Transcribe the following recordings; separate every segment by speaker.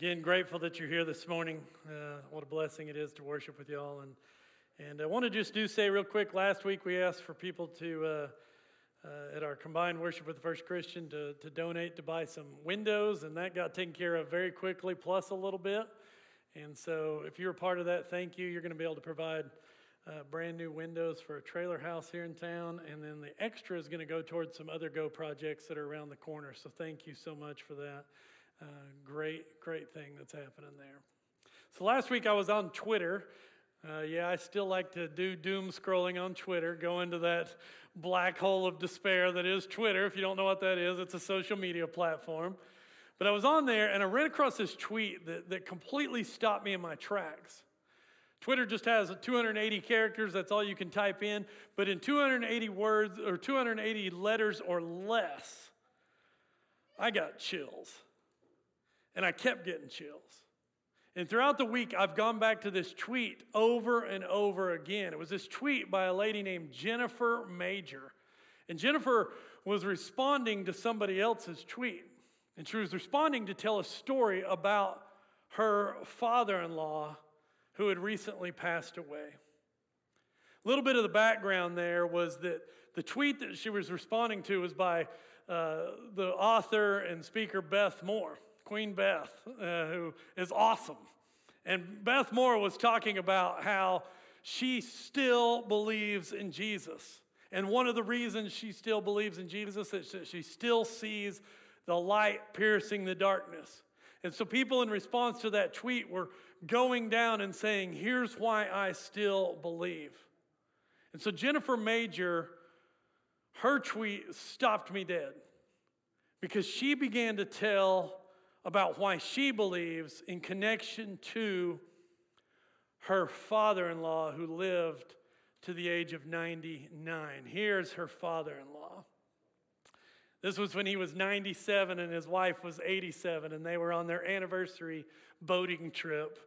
Speaker 1: Again, grateful that you're here this morning. Uh, what a blessing it is to worship with y'all. And, and I want to just do say real quick last week we asked for people to, uh, uh, at our combined worship with the First Christian, to, to donate to buy some windows, and that got taken care of very quickly, plus a little bit. And so if you're a part of that, thank you. You're going to be able to provide uh, brand new windows for a trailer house here in town, and then the extra is going to go towards some other Go projects that are around the corner. So thank you so much for that. Uh, great, great thing that's happening there. So last week I was on Twitter. Uh, yeah, I still like to do doom scrolling on Twitter, go into that black hole of despair that is Twitter. If you don't know what that is, it's a social media platform. But I was on there and I ran across this tweet that, that completely stopped me in my tracks. Twitter just has 280 characters, that's all you can type in. But in 280 words or 280 letters or less, I got chills. And I kept getting chills. And throughout the week, I've gone back to this tweet over and over again. It was this tweet by a lady named Jennifer Major. And Jennifer was responding to somebody else's tweet. And she was responding to tell a story about her father in law who had recently passed away. A little bit of the background there was that the tweet that she was responding to was by uh, the author and speaker Beth Moore, Queen Beth, uh, who is awesome. And Beth Moore was talking about how she still believes in Jesus. And one of the reasons she still believes in Jesus is that she still sees the light piercing the darkness. And so people in response to that tweet were going down and saying, Here's why I still believe. And so Jennifer Major, her tweet stopped me dead because she began to tell about why she believes in connection to her father in law who lived to the age of 99. Here's her father in law. This was when he was 97 and his wife was 87, and they were on their anniversary boating trip.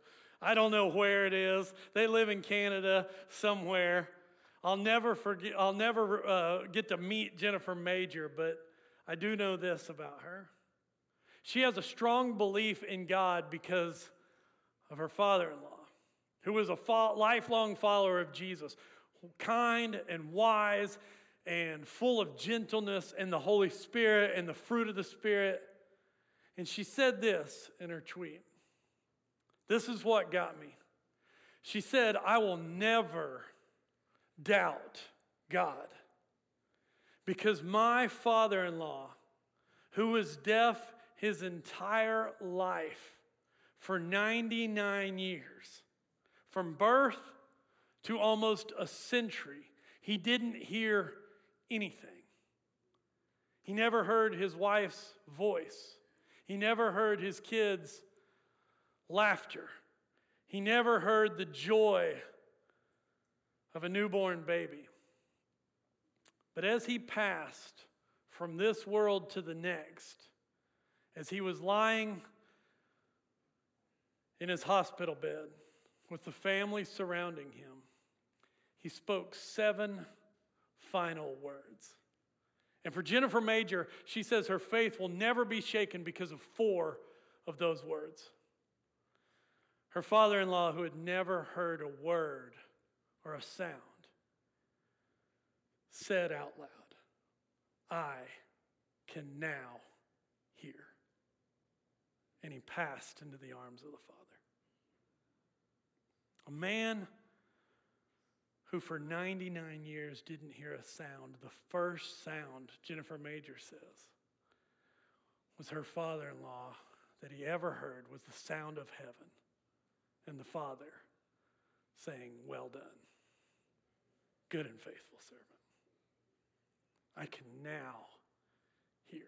Speaker 1: I don't know where it is. They live in Canada somewhere. I'll never forget. I'll never uh, get to meet Jennifer Major, but I do know this about her. She has a strong belief in God because of her father-in-law, who was a lifelong follower of Jesus, kind and wise and full of gentleness and the Holy Spirit and the fruit of the Spirit. And she said this in her tweet. This is what got me. She said, I will never doubt God because my father in law, who was deaf his entire life for 99 years, from birth to almost a century, he didn't hear anything. He never heard his wife's voice. He never heard his kids' laughter. He never heard the joy of a newborn baby. But as he passed from this world to the next, as he was lying in his hospital bed with the family surrounding him, he spoke seven final words. And for Jennifer Major, she says her faith will never be shaken because of four of those words. Her father in law, who had never heard a word or a sound, said out loud, I can now. And he passed into the arms of the Father. A man who for 99 years didn't hear a sound. The first sound, Jennifer Major says, was her father in law that he ever heard was the sound of heaven and the Father saying, Well done, good and faithful servant. I can now hear.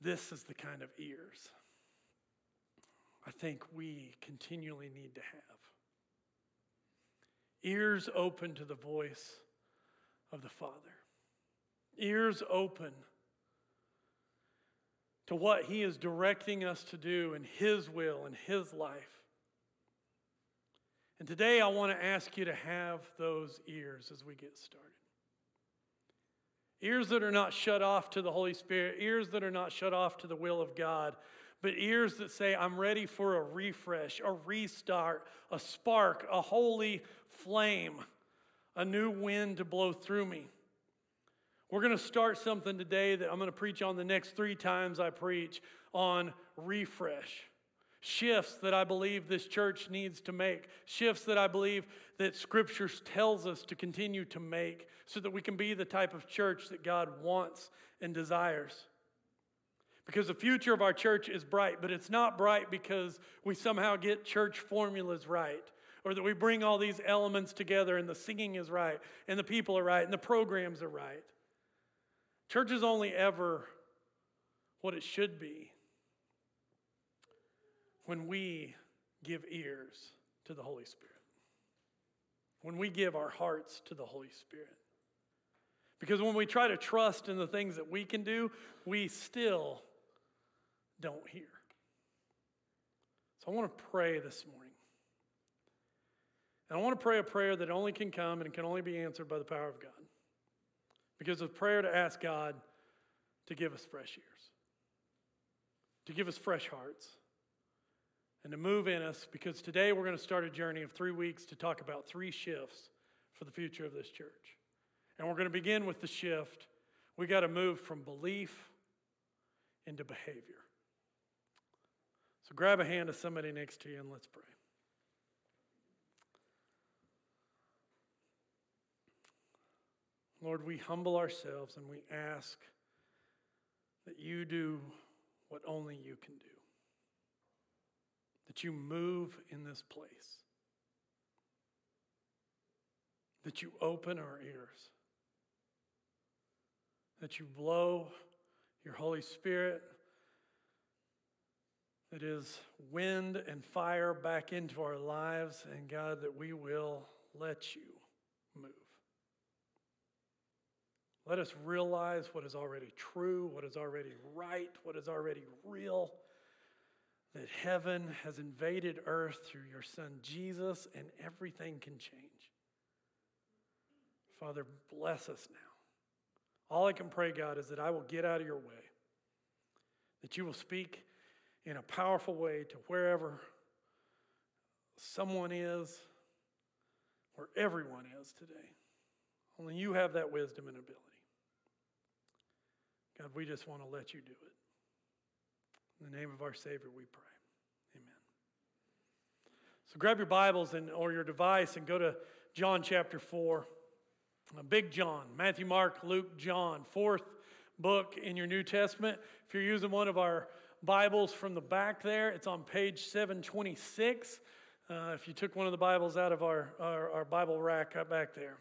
Speaker 1: This is the kind of ears I think we continually need to have. Ears open to the voice of the Father, ears open to what He is directing us to do in His will and His life. And today I want to ask you to have those ears as we get started. Ears that are not shut off to the Holy Spirit, ears that are not shut off to the will of God, but ears that say, I'm ready for a refresh, a restart, a spark, a holy flame, a new wind to blow through me. We're going to start something today that I'm going to preach on the next three times I preach on refresh. Shifts that I believe this church needs to make. Shifts that I believe that Scripture tells us to continue to make so that we can be the type of church that God wants and desires. Because the future of our church is bright, but it's not bright because we somehow get church formulas right or that we bring all these elements together and the singing is right and the people are right and the programs are right. Church is only ever what it should be when we give ears to the Holy Spirit, when we give our hearts to the Holy Spirit. Because when we try to trust in the things that we can do, we still don't hear. So I want to pray this morning. And I want to pray a prayer that only can come and can only be answered by the power of God. Because it's prayer to ask God to give us fresh ears, to give us fresh hearts, and to move in us. Because today we're going to start a journey of three weeks to talk about three shifts for the future of this church. And we're going to begin with the shift. We got to move from belief into behavior. So grab a hand of somebody next to you and let's pray. Lord, we humble ourselves and we ask that you do what only you can do, that you move in this place, that you open our ears, that you blow your Holy Spirit that is wind and fire back into our lives, and God, that we will let you move. Let us realize what is already true, what is already right, what is already real. That heaven has invaded earth through your son Jesus, and everything can change. Father, bless us now. All I can pray, God, is that I will get out of your way, that you will speak in a powerful way to wherever someone is, where everyone is today. Only you have that wisdom and ability. God, we just want to let you do it. In the name of our Savior, we pray. Amen. So grab your Bibles and, or your device and go to John chapter 4. Big John, Matthew, Mark, Luke, John, fourth book in your New Testament. If you're using one of our Bibles from the back there, it's on page 726. Uh, if you took one of the Bibles out of our, our, our Bible rack up back there.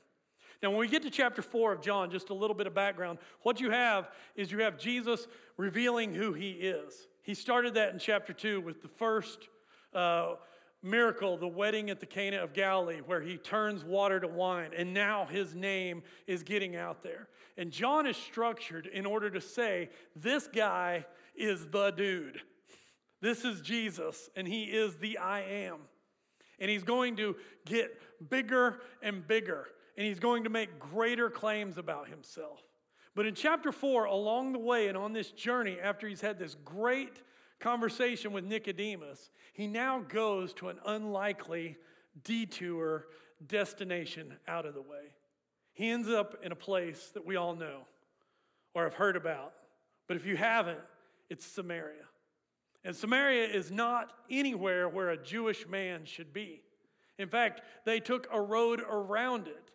Speaker 1: Now, when we get to chapter 4 of John, just a little bit of background, what you have is you have Jesus revealing who he is. He started that in chapter 2 with the first uh, miracle, the wedding at the Cana of Galilee, where he turns water to wine, and now his name is getting out there. And John is structured in order to say, This guy is the dude. This is Jesus, and he is the I am. And he's going to get bigger and bigger and he's going to make greater claims about himself. But in chapter 4, along the way and on this journey, after he's had this great conversation with Nicodemus, he now goes to an unlikely detour destination out of the way. He ends up in a place that we all know or have heard about. But if you haven't, it's Samaria. And Samaria is not anywhere where a Jewish man should be. In fact, they took a road around it.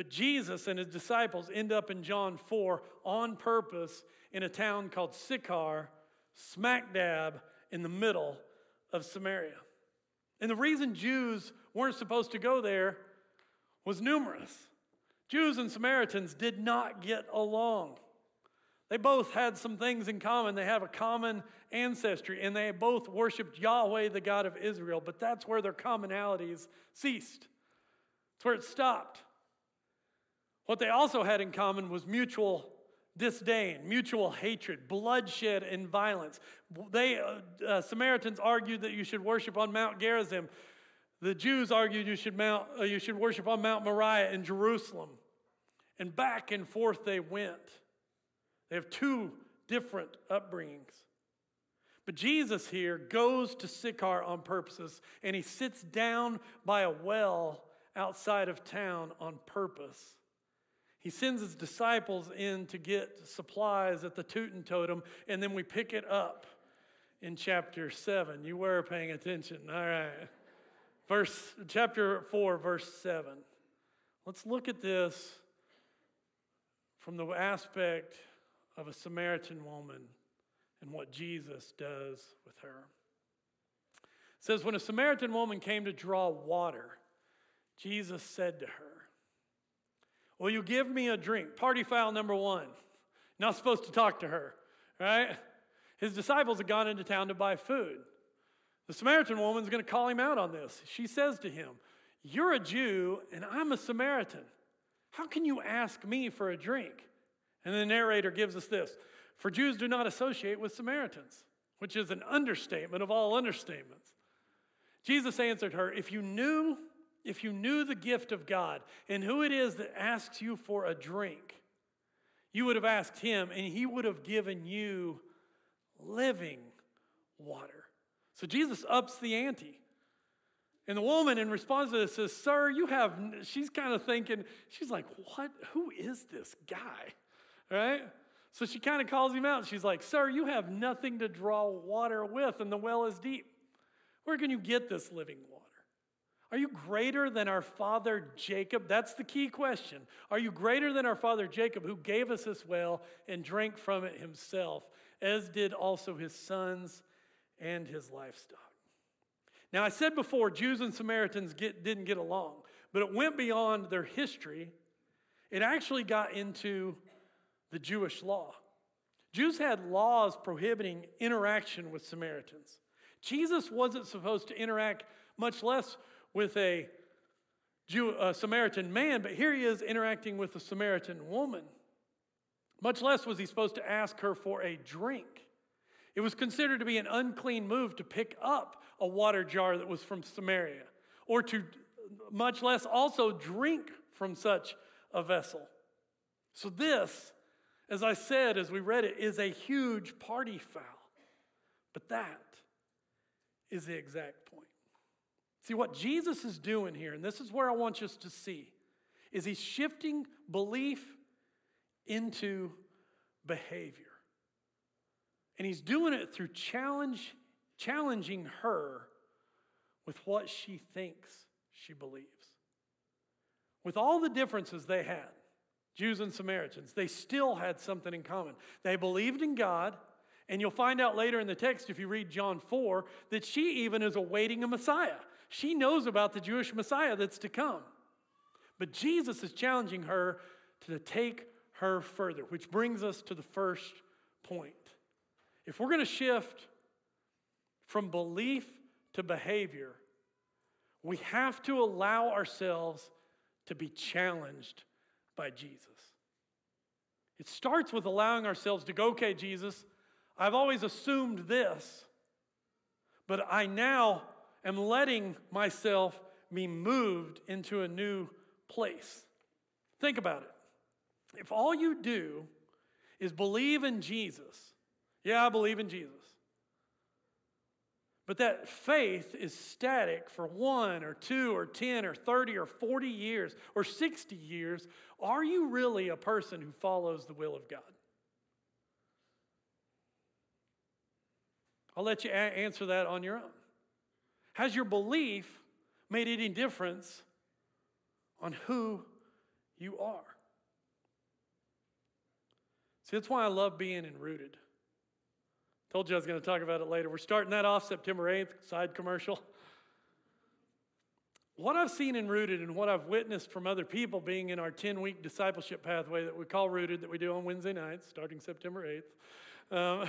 Speaker 1: But Jesus and his disciples end up in John 4 on purpose in a town called Sychar, smack dab in the middle of Samaria. And the reason Jews weren't supposed to go there was numerous. Jews and Samaritans did not get along. They both had some things in common. They have a common ancestry, and they both worshiped Yahweh, the God of Israel, but that's where their commonalities ceased. That's where it stopped. What they also had in common was mutual disdain, mutual hatred, bloodshed, and violence. They, uh, uh, Samaritans argued that you should worship on Mount Gerizim. The Jews argued you should, mount, uh, you should worship on Mount Moriah in Jerusalem. And back and forth they went. They have two different upbringings. But Jesus here goes to Sychar on purposes, and he sits down by a well outside of town on purpose. He sends his disciples in to get supplies at the Tootin Totem, and then we pick it up in chapter 7. You were paying attention. All right. Verse chapter 4 verse 7. Let's look at this from the aspect of a Samaritan woman and what Jesus does with her. It says when a Samaritan woman came to draw water, Jesus said to her, Will you give me a drink? Party foul number one. Not supposed to talk to her, right? His disciples had gone into town to buy food. The Samaritan woman's going to call him out on this. She says to him, You're a Jew and I'm a Samaritan. How can you ask me for a drink? And the narrator gives us this For Jews do not associate with Samaritans, which is an understatement of all understatements. Jesus answered her, If you knew, if you knew the gift of God and who it is that asks you for a drink, you would have asked him and he would have given you living water. So Jesus ups the ante. And the woman, in response to this, says, Sir, you have, she's kind of thinking, she's like, What? Who is this guy? Right? So she kind of calls him out. She's like, Sir, you have nothing to draw water with, and the well is deep. Where can you get this living water? Are you greater than our father Jacob? That's the key question. Are you greater than our father Jacob, who gave us this well and drank from it himself, as did also his sons and his livestock? Now, I said before, Jews and Samaritans get, didn't get along, but it went beyond their history. It actually got into the Jewish law. Jews had laws prohibiting interaction with Samaritans. Jesus wasn't supposed to interact, much less with a, Jew, a Samaritan man, but here he is interacting with a Samaritan woman. Much less was he supposed to ask her for a drink. It was considered to be an unclean move to pick up a water jar that was from Samaria, or to much less also drink from such a vessel. So, this, as I said as we read it, is a huge party foul. But that is the exact point. See, what Jesus is doing here, and this is where I want us to see, is he's shifting belief into behavior. And he's doing it through challenge, challenging her with what she thinks she believes. With all the differences they had, Jews and Samaritans, they still had something in common. They believed in God, and you'll find out later in the text, if you read John 4, that she even is awaiting a Messiah. She knows about the Jewish Messiah that's to come. But Jesus is challenging her to take her further, which brings us to the first point. If we're going to shift from belief to behavior, we have to allow ourselves to be challenged by Jesus. It starts with allowing ourselves to go, okay, Jesus, I've always assumed this, but I now am letting myself be moved into a new place. Think about it. If all you do is believe in Jesus, yeah, I believe in Jesus, but that faith is static for one or two or 10 or 30 or 40 years or 60 years, are you really a person who follows the will of God? I'll let you a- answer that on your own. Has your belief made any difference on who you are? See, that's why I love being in Rooted. Told you I was going to talk about it later. We're starting that off September 8th, side commercial. What I've seen in Rooted and what I've witnessed from other people being in our 10 week discipleship pathway that we call Rooted, that we do on Wednesday nights, starting September 8th, um,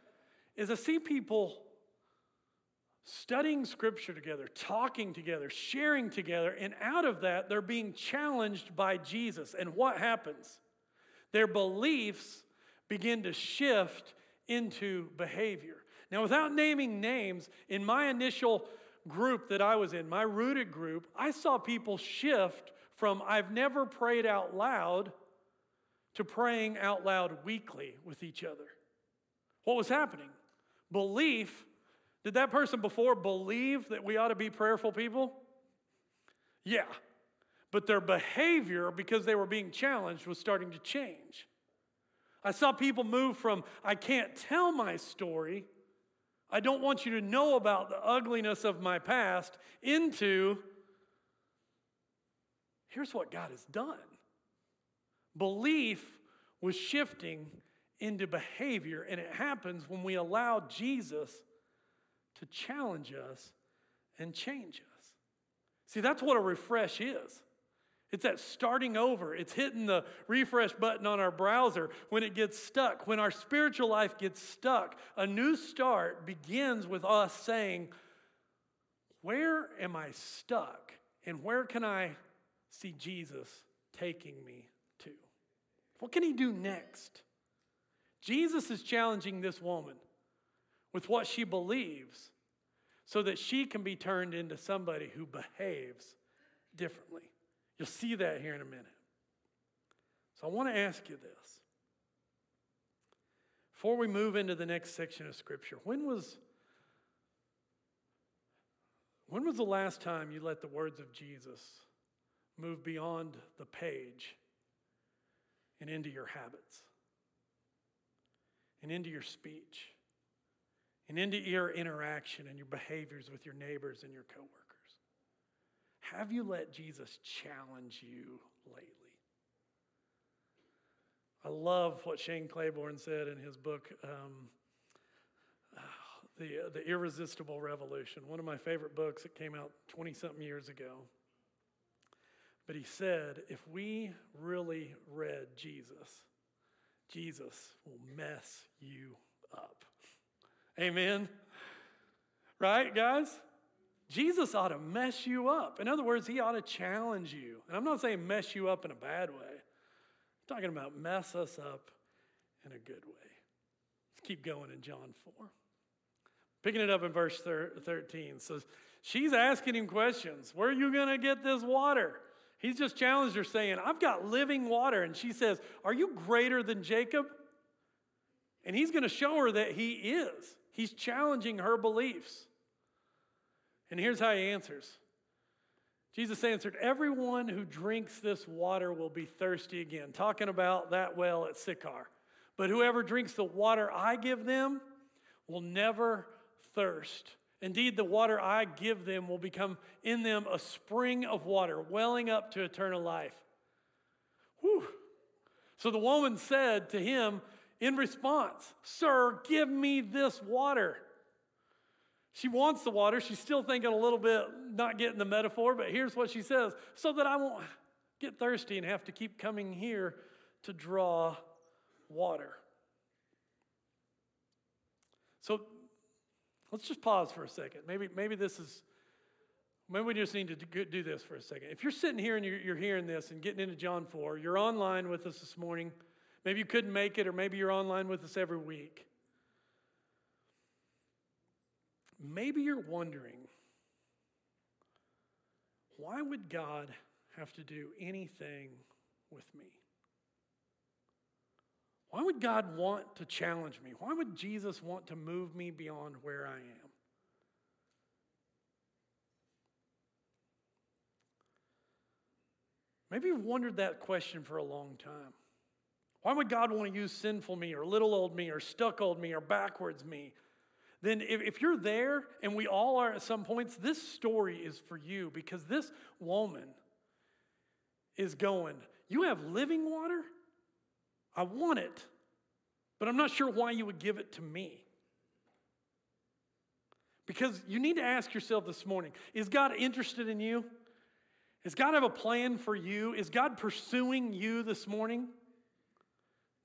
Speaker 1: is I see people studying scripture together, talking together, sharing together, and out of that, they're being challenged by Jesus. And what happens? Their beliefs begin to shift into behavior. Now, without naming names, in my initial group that I was in, my rooted group, I saw people shift from I've never prayed out loud to praying out loud weekly with each other. What was happening? Belief. Did that person before believe that we ought to be prayerful people? Yeah. But their behavior, because they were being challenged, was starting to change. I saw people move from, I can't tell my story, I don't want you to know about the ugliness of my past, into, here's what God has done. Belief was shifting into behavior, and it happens when we allow Jesus to challenge us and change us. See, that's what a refresh is. It's that starting over. It's hitting the refresh button on our browser when it gets stuck. When our spiritual life gets stuck, a new start begins with us saying, Where am I stuck? And where can I see Jesus taking me to? What can he do next? Jesus is challenging this woman with what she believes so that she can be turned into somebody who behaves differently. You'll see that here in a minute. So I want to ask you this. Before we move into the next section of Scripture, when was, when was the last time you let the words of Jesus move beyond the page and into your habits and into your speech and into your interaction and your behaviors with your neighbors and your coworkers? Have you let Jesus challenge you lately? I love what Shane Claiborne said in his book, um, the, the Irresistible Revolution, one of my favorite books that came out 20 something years ago. But he said, if we really read Jesus, Jesus will mess you up. Amen? Right, guys? Jesus ought to mess you up. In other words, he ought to challenge you. And I'm not saying mess you up in a bad way, I'm talking about mess us up in a good way. Let's keep going in John 4. Picking it up in verse 13. So she's asking him questions Where are you going to get this water? He's just challenged her, saying, I've got living water. And she says, Are you greater than Jacob? And he's going to show her that he is. He's challenging her beliefs. And here's how he answers Jesus answered, Everyone who drinks this water will be thirsty again. Talking about that well at Sychar. But whoever drinks the water I give them will never thirst. Indeed, the water I give them will become in them a spring of water, welling up to eternal life. Whew. So the woman said to him in response, Sir, give me this water. She wants the water. She's still thinking a little bit, not getting the metaphor, but here's what she says so that I won't get thirsty and have to keep coming here to draw water. So let's just pause for a second. Maybe, maybe this is, maybe we just need to do this for a second. If you're sitting here and you're, you're hearing this and getting into John 4, you're online with us this morning. Maybe you couldn't make it, or maybe you're online with us every week. Maybe you're wondering why would God have to do anything with me? Why would God want to challenge me? Why would Jesus want to move me beyond where I am? Maybe you've wondered that question for a long time. Why would God want to use sinful me or little old me or stuck old me or backwards me? Then, if, if you're there, and we all are at some points, this story is for you because this woman is going, You have living water? I want it, but I'm not sure why you would give it to me. Because you need to ask yourself this morning is God interested in you? Does God have a plan for you? Is God pursuing you this morning?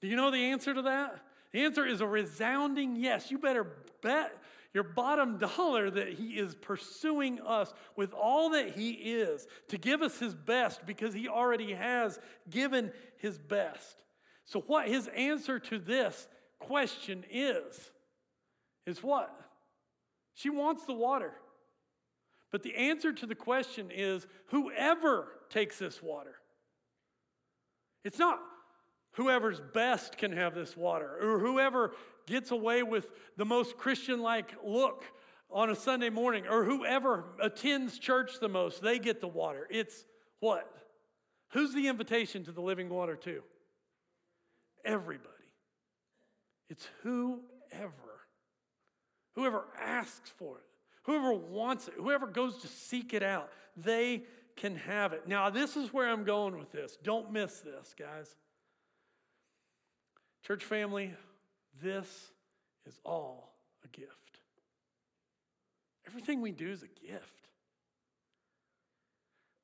Speaker 1: Do you know the answer to that? The answer is a resounding yes. You better bet your bottom dollar that He is pursuing us with all that He is to give us His best because He already has given His best. So, what His answer to this question is, is what? She wants the water. But the answer to the question is whoever takes this water. It's not Whoever's best can have this water, or whoever gets away with the most Christian like look on a Sunday morning, or whoever attends church the most, they get the water. It's what? Who's the invitation to the living water to? Everybody. It's whoever. Whoever asks for it, whoever wants it, whoever goes to seek it out, they can have it. Now, this is where I'm going with this. Don't miss this, guys. Church family, this is all a gift. Everything we do is a gift.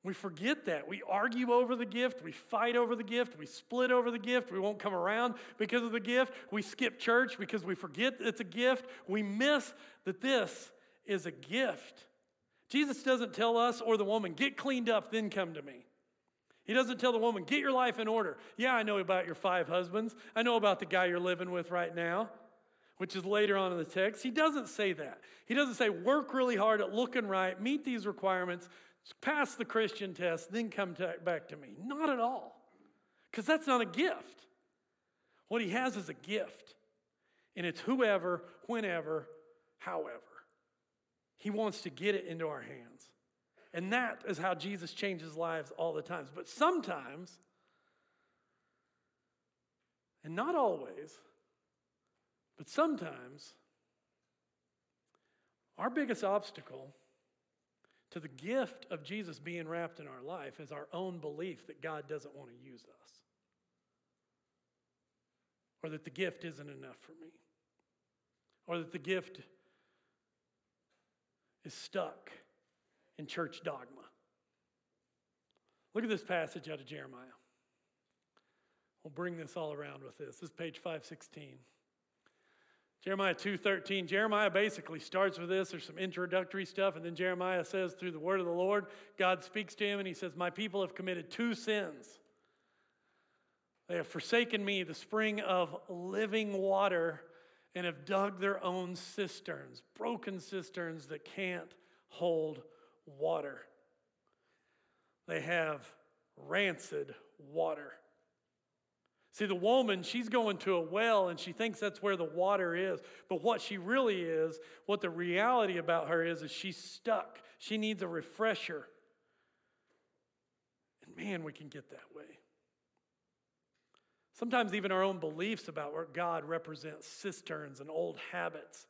Speaker 1: We forget that. We argue over the gift. We fight over the gift. We split over the gift. We won't come around because of the gift. We skip church because we forget it's a gift. We miss that this is a gift. Jesus doesn't tell us or the woman, get cleaned up, then come to me. He doesn't tell the woman, get your life in order. Yeah, I know about your five husbands. I know about the guy you're living with right now, which is later on in the text. He doesn't say that. He doesn't say, work really hard at looking right, meet these requirements, pass the Christian test, then come to, back to me. Not at all. Because that's not a gift. What he has is a gift. And it's whoever, whenever, however. He wants to get it into our hands. And that is how Jesus changes lives all the times. But sometimes, and not always, but sometimes, our biggest obstacle to the gift of Jesus being wrapped in our life is our own belief that God doesn't want to use us, or that the gift isn't enough for me, or that the gift is stuck in church dogma. Look at this passage out of Jeremiah. We'll bring this all around with this. This is page 516. Jeremiah 2:13. Jeremiah basically starts with this. There's some introductory stuff, and then Jeremiah says, through the word of the Lord, God speaks to him, and he says, My people have committed two sins. They have forsaken me, the spring of living water, and have dug their own cisterns, broken cisterns that can't hold water. They have rancid water. See, the woman, she's going to a well and she thinks that's where the water is. But what she really is, what the reality about her is, is she's stuck. She needs a refresher. And man, we can get that way. Sometimes even our own beliefs about where God represents cisterns and old habits.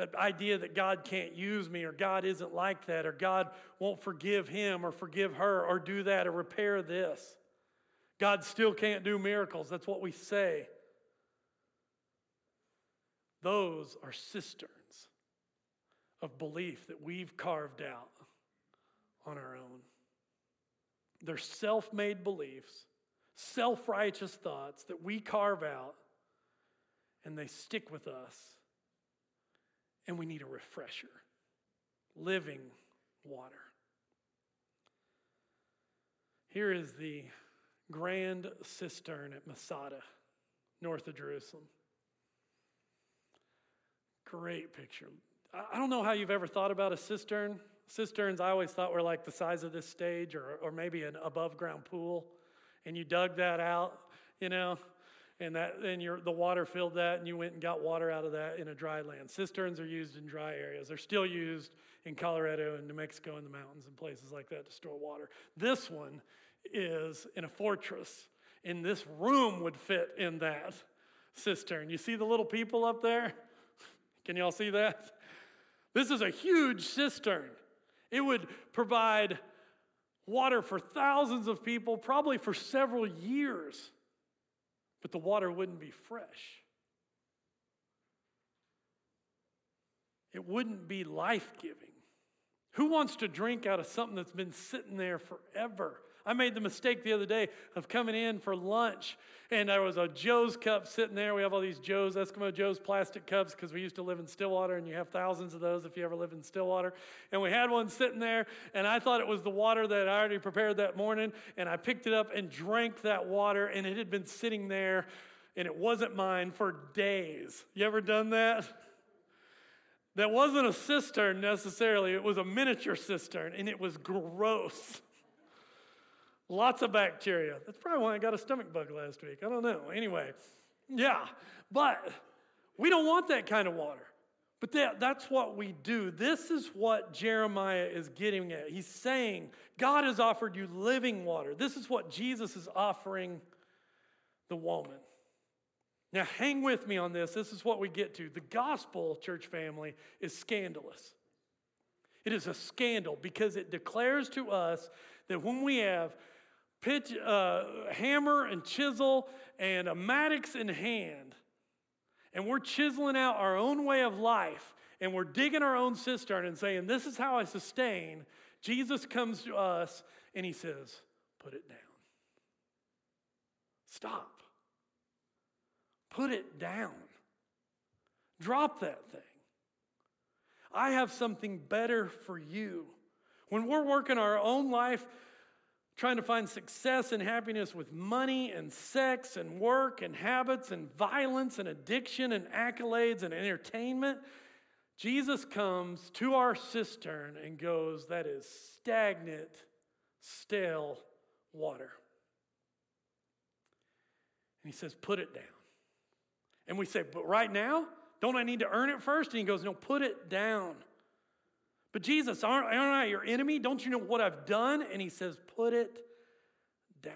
Speaker 1: That idea that God can't use me, or God isn't like that, or God won't forgive him, or forgive her, or do that, or repair this. God still can't do miracles. That's what we say. Those are cisterns of belief that we've carved out on our own. They're self made beliefs, self righteous thoughts that we carve out, and they stick with us. And we need a refresher living water. Here is the grand cistern at Masada, north of Jerusalem. Great picture. I don't know how you've ever thought about a cistern. Cisterns, I always thought were like the size of this stage or, or maybe an above ground pool. And you dug that out, you know, and that and your the water filled that and you went and got water out of that in a dry land. Cisterns are used in dry areas. They're still used in Colorado and New Mexico in the mountains and places like that to store water. This one is in a fortress, and this room would fit in that cistern. You see the little people up there? Can y'all see that? This is a huge cistern. It would provide water for thousands of people, probably for several years, but the water wouldn't be fresh. It wouldn't be life giving. Who wants to drink out of something that's been sitting there forever? I made the mistake the other day of coming in for lunch, and there was a Joe's cup sitting there. We have all these Joe's, Eskimo Joe's plastic cups because we used to live in Stillwater, and you have thousands of those if you ever live in Stillwater. And we had one sitting there, and I thought it was the water that I already prepared that morning, and I picked it up and drank that water, and it had been sitting there, and it wasn't mine for days. You ever done that? That wasn't a cistern necessarily, it was a miniature cistern, and it was gross. Lots of bacteria. That's probably why I got a stomach bug last week. I don't know. Anyway, yeah. But we don't want that kind of water. But that, that's what we do. This is what Jeremiah is getting at. He's saying, God has offered you living water. This is what Jesus is offering the woman. Now, hang with me on this. This is what we get to. The gospel, church family, is scandalous. It is a scandal because it declares to us that when we have pitch, uh, hammer and chisel and a mattocks in hand, and we're chiseling out our own way of life, and we're digging our own cistern and saying, This is how I sustain, Jesus comes to us and he says, Put it down. Stop. Put it down. Drop that thing. I have something better for you. When we're working our own life, trying to find success and happiness with money and sex and work and habits and violence and addiction and accolades and entertainment, Jesus comes to our cistern and goes, That is stagnant, stale water. And he says, Put it down. And we say, But right now, don't I need to earn it first? And he goes, No, put it down. But Jesus, aren't, aren't I your enemy? Don't you know what I've done? And he says, Put it down.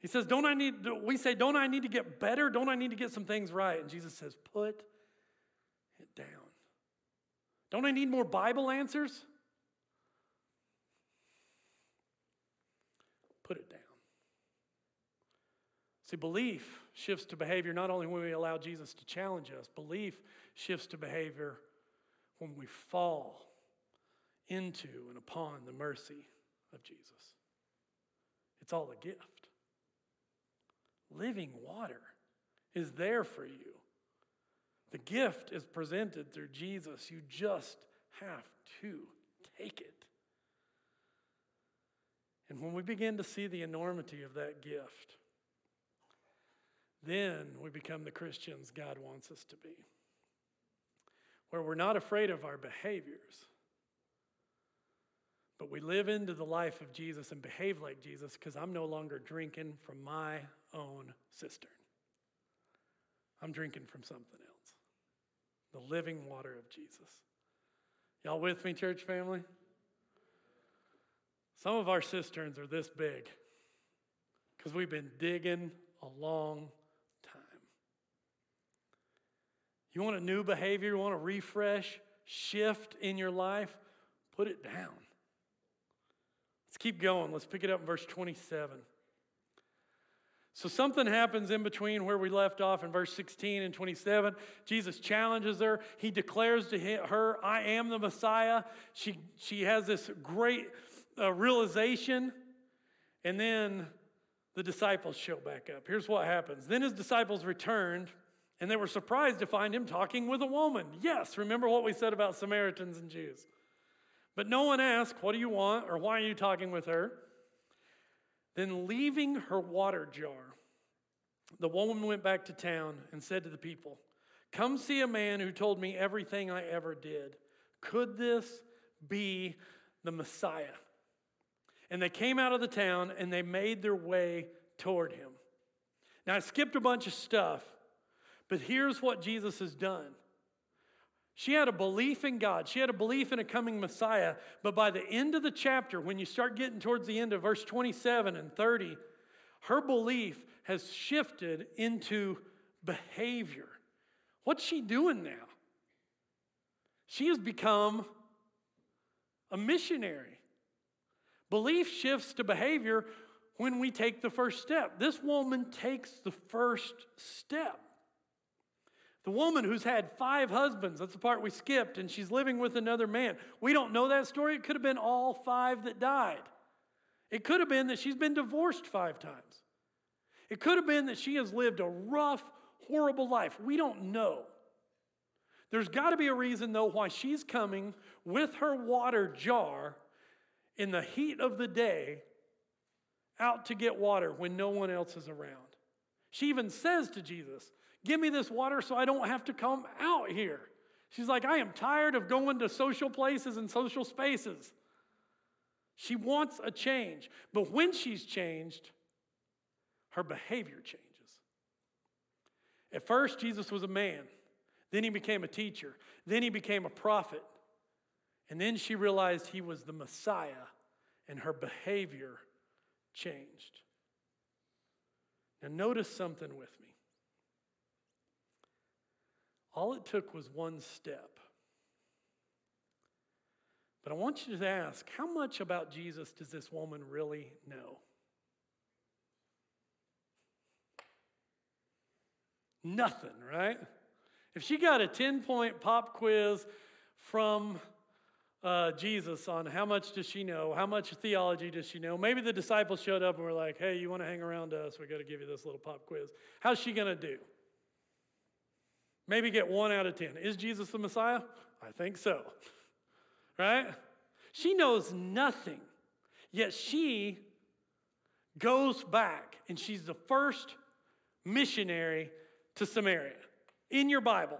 Speaker 1: He says, Don't I need, we say, Don't I need to get better? Don't I need to get some things right? And Jesus says, Put it down. Don't I need more Bible answers? Put it down. See, belief shifts to behavior not only when we allow Jesus to challenge us, belief shifts to behavior when we fall into and upon the mercy of Jesus. It's all a gift. Living water is there for you. The gift is presented through Jesus. You just have to take it. And when we begin to see the enormity of that gift, then we become the Christians God wants us to be. Where we're not afraid of our behaviors, but we live into the life of Jesus and behave like Jesus because I'm no longer drinking from my own cistern. I'm drinking from something else the living water of Jesus. Y'all with me, church family? Some of our cisterns are this big because we've been digging a long You want a new behavior, you want a refresh, shift in your life? Put it down. Let's keep going. Let's pick it up in verse 27. So something happens in between where we left off in verse 16 and 27. Jesus challenges her. He declares to her, I am the Messiah. She, she has this great uh, realization. And then the disciples show back up. Here's what happens. Then his disciples returned and they were surprised to find him talking with a woman. Yes, remember what we said about Samaritans and Jews. But no one asked, What do you want? or Why are you talking with her? Then, leaving her water jar, the woman went back to town and said to the people, Come see a man who told me everything I ever did. Could this be the Messiah? And they came out of the town and they made their way toward him. Now, I skipped a bunch of stuff but here's what Jesus has done. She had a belief in God. She had a belief in a coming Messiah. But by the end of the chapter, when you start getting towards the end of verse 27 and 30, her belief has shifted into behavior. What's she doing now? She has become a missionary. Belief shifts to behavior when we take the first step. This woman takes the first step. The woman who's had five husbands, that's the part we skipped, and she's living with another man. We don't know that story. It could have been all five that died. It could have been that she's been divorced five times. It could have been that she has lived a rough, horrible life. We don't know. There's got to be a reason, though, why she's coming with her water jar in the heat of the day out to get water when no one else is around. She even says to Jesus, Give me this water so I don't have to come out here. She's like, I am tired of going to social places and social spaces. She wants a change. But when she's changed, her behavior changes. At first, Jesus was a man. Then he became a teacher. Then he became a prophet. And then she realized he was the Messiah, and her behavior changed. Now, notice something with me. All it took was one step. But I want you to ask how much about Jesus does this woman really know? Nothing, right? If she got a 10 point pop quiz from uh, Jesus on how much does she know, how much theology does she know, maybe the disciples showed up and were like, hey, you want to hang around us? We got to give you this little pop quiz. How's she going to do? Maybe get one out of 10. Is Jesus the Messiah? I think so. Right? She knows nothing, yet she goes back and she's the first missionary to Samaria in your Bible.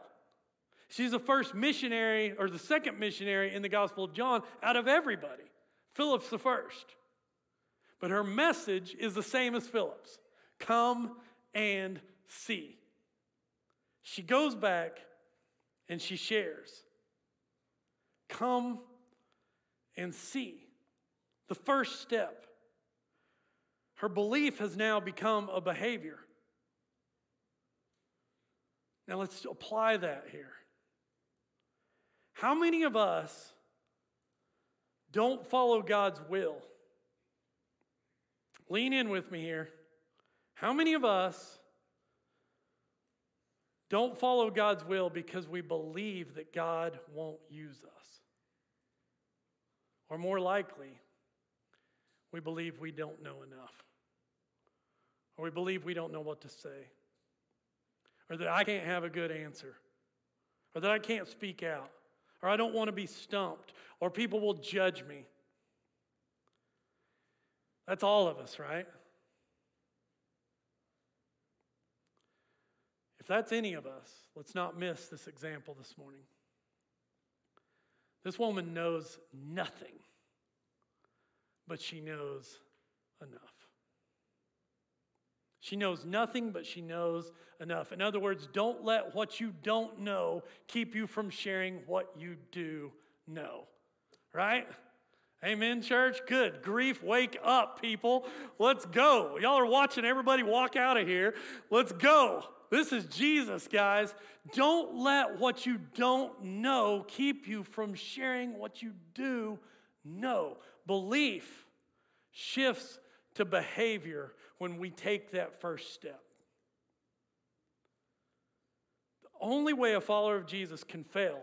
Speaker 1: She's the first missionary or the second missionary in the Gospel of John out of everybody. Philip's the first. But her message is the same as Philip's come and see. She goes back and she shares. Come and see. The first step. Her belief has now become a behavior. Now let's apply that here. How many of us don't follow God's will? Lean in with me here. How many of us don't follow God's will because we believe that God won't use us? Or more likely, we believe we don't know enough. Or we believe we don't know what to say. Or that I can't have a good answer. Or that I can't speak out. Or I don't want to be stumped. Or people will judge me. That's all of us, right? If that's any of us, let's not miss this example this morning. This woman knows nothing, but she knows enough. She knows nothing, but she knows enough. In other words, don't let what you don't know keep you from sharing what you do know. Right? Amen, church? Good. Grief, wake up, people. Let's go. Y'all are watching everybody walk out of here. Let's go. This is Jesus, guys. Don't let what you don't know keep you from sharing what you do know. Belief shifts to behavior when we take that first step. The only way a follower of Jesus can fail,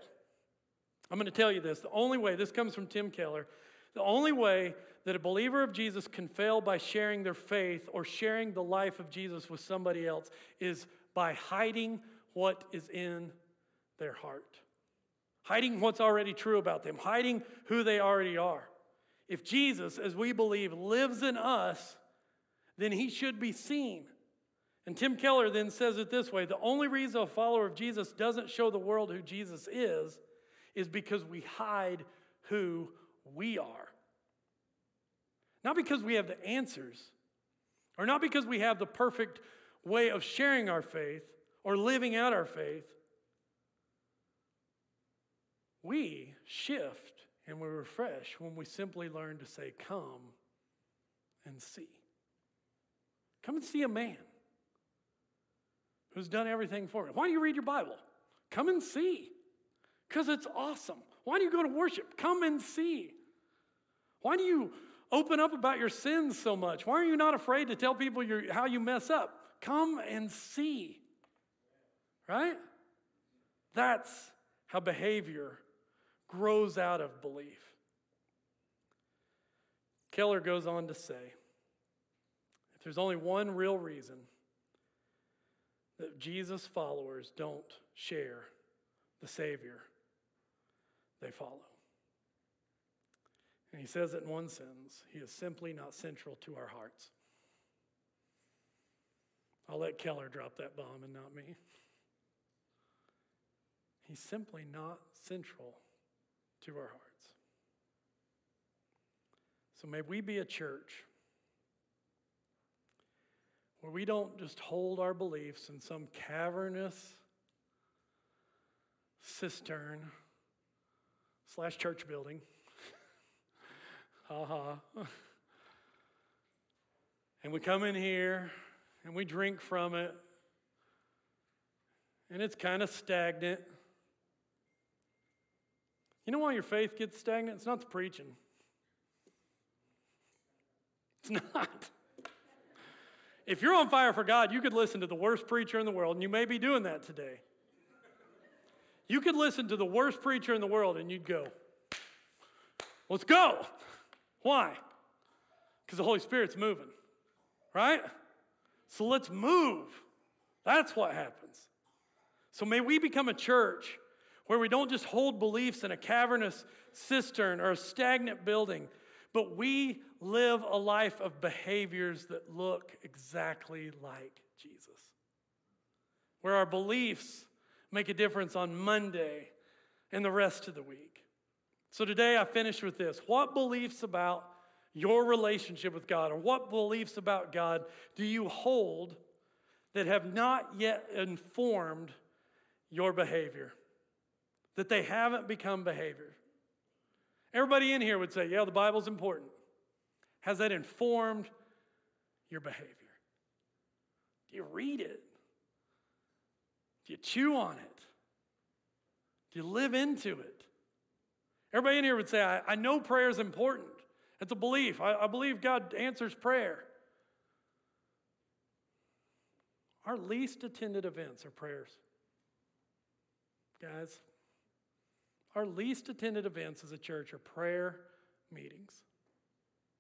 Speaker 1: I'm going to tell you this the only way, this comes from Tim Keller, the only way that a believer of Jesus can fail by sharing their faith or sharing the life of Jesus with somebody else is by hiding what is in their heart, hiding what's already true about them, hiding who they already are. If Jesus, as we believe, lives in us, then he should be seen. And Tim Keller then says it this way the only reason a follower of Jesus doesn't show the world who Jesus is is because we hide who we are. Not because we have the answers, or not because we have the perfect way of sharing our faith or living out our faith, we shift and we refresh when we simply learn to say, Come and see. Come and see a man who's done everything for you. Why do you read your Bible? Come and see. Because it's awesome. Why do you go to worship? Come and see. Why do you open up about your sins so much? Why are you not afraid to tell people how you mess up? Come and see. Right? That's how behavior grows out of belief. Keller goes on to say if there's only one real reason that Jesus' followers don't share the Savior they follow. And he says it in one sentence He is simply not central to our hearts. I'll let Keller drop that bomb and not me. He's simply not central to our hearts. So may we be a church where we don't just hold our beliefs in some cavernous cistern slash church building. ha ha. and we come in here and we drink from it, and it's kind of stagnant. You know why your faith gets stagnant? It's not the preaching. It's not. If you're on fire for God, you could listen to the worst preacher in the world, and you may be doing that today. You could listen to the worst preacher in the world and you'd go, let's go. Why? Because the Holy Spirit's moving, right? So let's move. That's what happens. So may we become a church where we don't just hold beliefs in a cavernous cistern or a stagnant building, but we live a life of behaviors that look exactly like Jesus. Where our beliefs make a difference on Monday and the rest of the week. So today I finished with this. What beliefs about your relationship with God or what beliefs about God do you hold that have not yet informed your behavior? That they haven't become behavior? Everybody in here would say, yeah, the Bible's important. Has that informed your behavior? Do you read it? Do you chew on it? Do you live into it? Everybody in here would say, I, I know prayer is important. It's a belief. I, I believe God answers prayer. Our least attended events are prayers. Guys, our least attended events as a church are prayer meetings.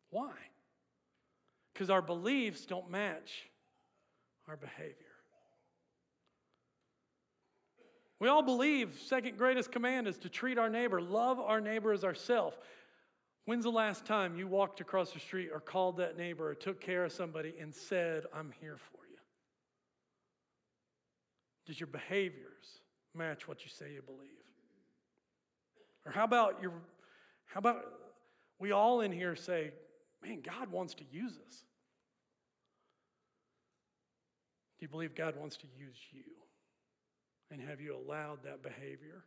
Speaker 1: Why? Because our beliefs don't match our behavior. We all believe second greatest command is to treat our neighbor, love our neighbor as ourself. When's the last time you walked across the street or called that neighbor or took care of somebody and said, I'm here for you? Does your behaviors match what you say you believe? Or how about your how about we all in here say, man, God wants to use us? Do you believe God wants to use you? And have you allowed that behavior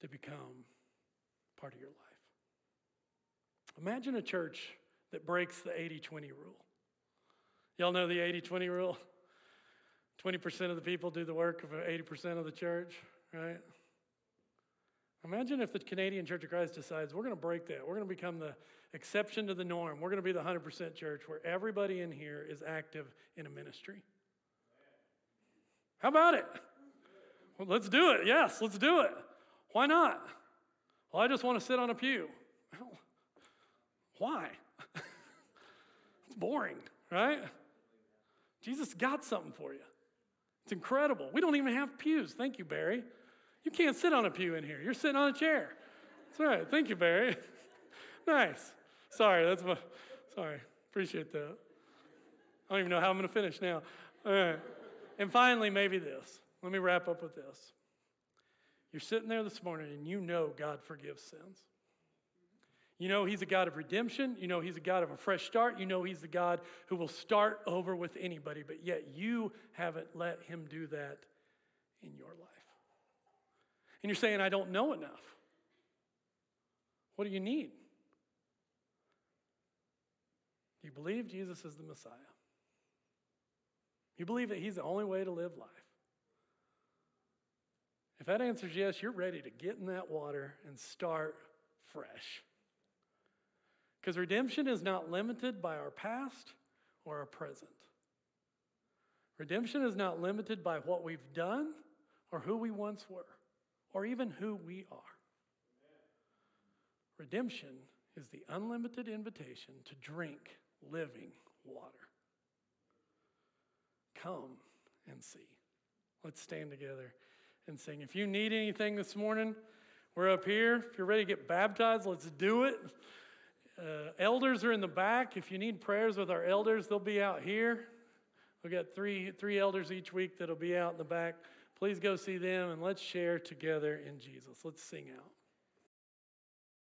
Speaker 1: to become part of your life? Imagine a church that breaks the 80 20 rule. Y'all know the 80 20 rule? 20% of the people do the work of 80% of the church, right? Imagine if the Canadian Church of Christ decides we're going to break that. We're going to become the exception to the norm. We're going to be the 100% church where everybody in here is active in a ministry. How about it? Well, let's do it. Yes, let's do it. Why not? Well, I just want to sit on a pew. Why? it's boring, right? Jesus got something for you. It's incredible. We don't even have pews. Thank you, Barry. You can't sit on a pew in here. You're sitting on a chair. That's right. Thank you, Barry. nice. Sorry, that's my, sorry. Appreciate that. I don't even know how I'm to finish now. All right. And finally, maybe this. Let me wrap up with this. You're sitting there this morning and you know God forgives sins. You know He's a God of redemption. You know He's a God of a fresh start. You know He's the God who will start over with anybody, but yet you haven't let Him do that in your life. And you're saying, I don't know enough. What do you need? You believe Jesus is the Messiah? You believe that He's the only way to live life? If that answers yes, you're ready to get in that water and start fresh. Because redemption is not limited by our past or our present. Redemption is not limited by what we've done or who we once were or even who we are. Redemption is the unlimited invitation to drink living water. Come and see. Let's stand together and sing. If you need anything this morning, we're up here. If you're ready to get baptized, let's do it. Uh, elders are in the back. If you need prayers with our elders, they'll be out here. We've got three, three elders each week that'll be out in the back. Please go see them and let's share together in Jesus. Let's sing out.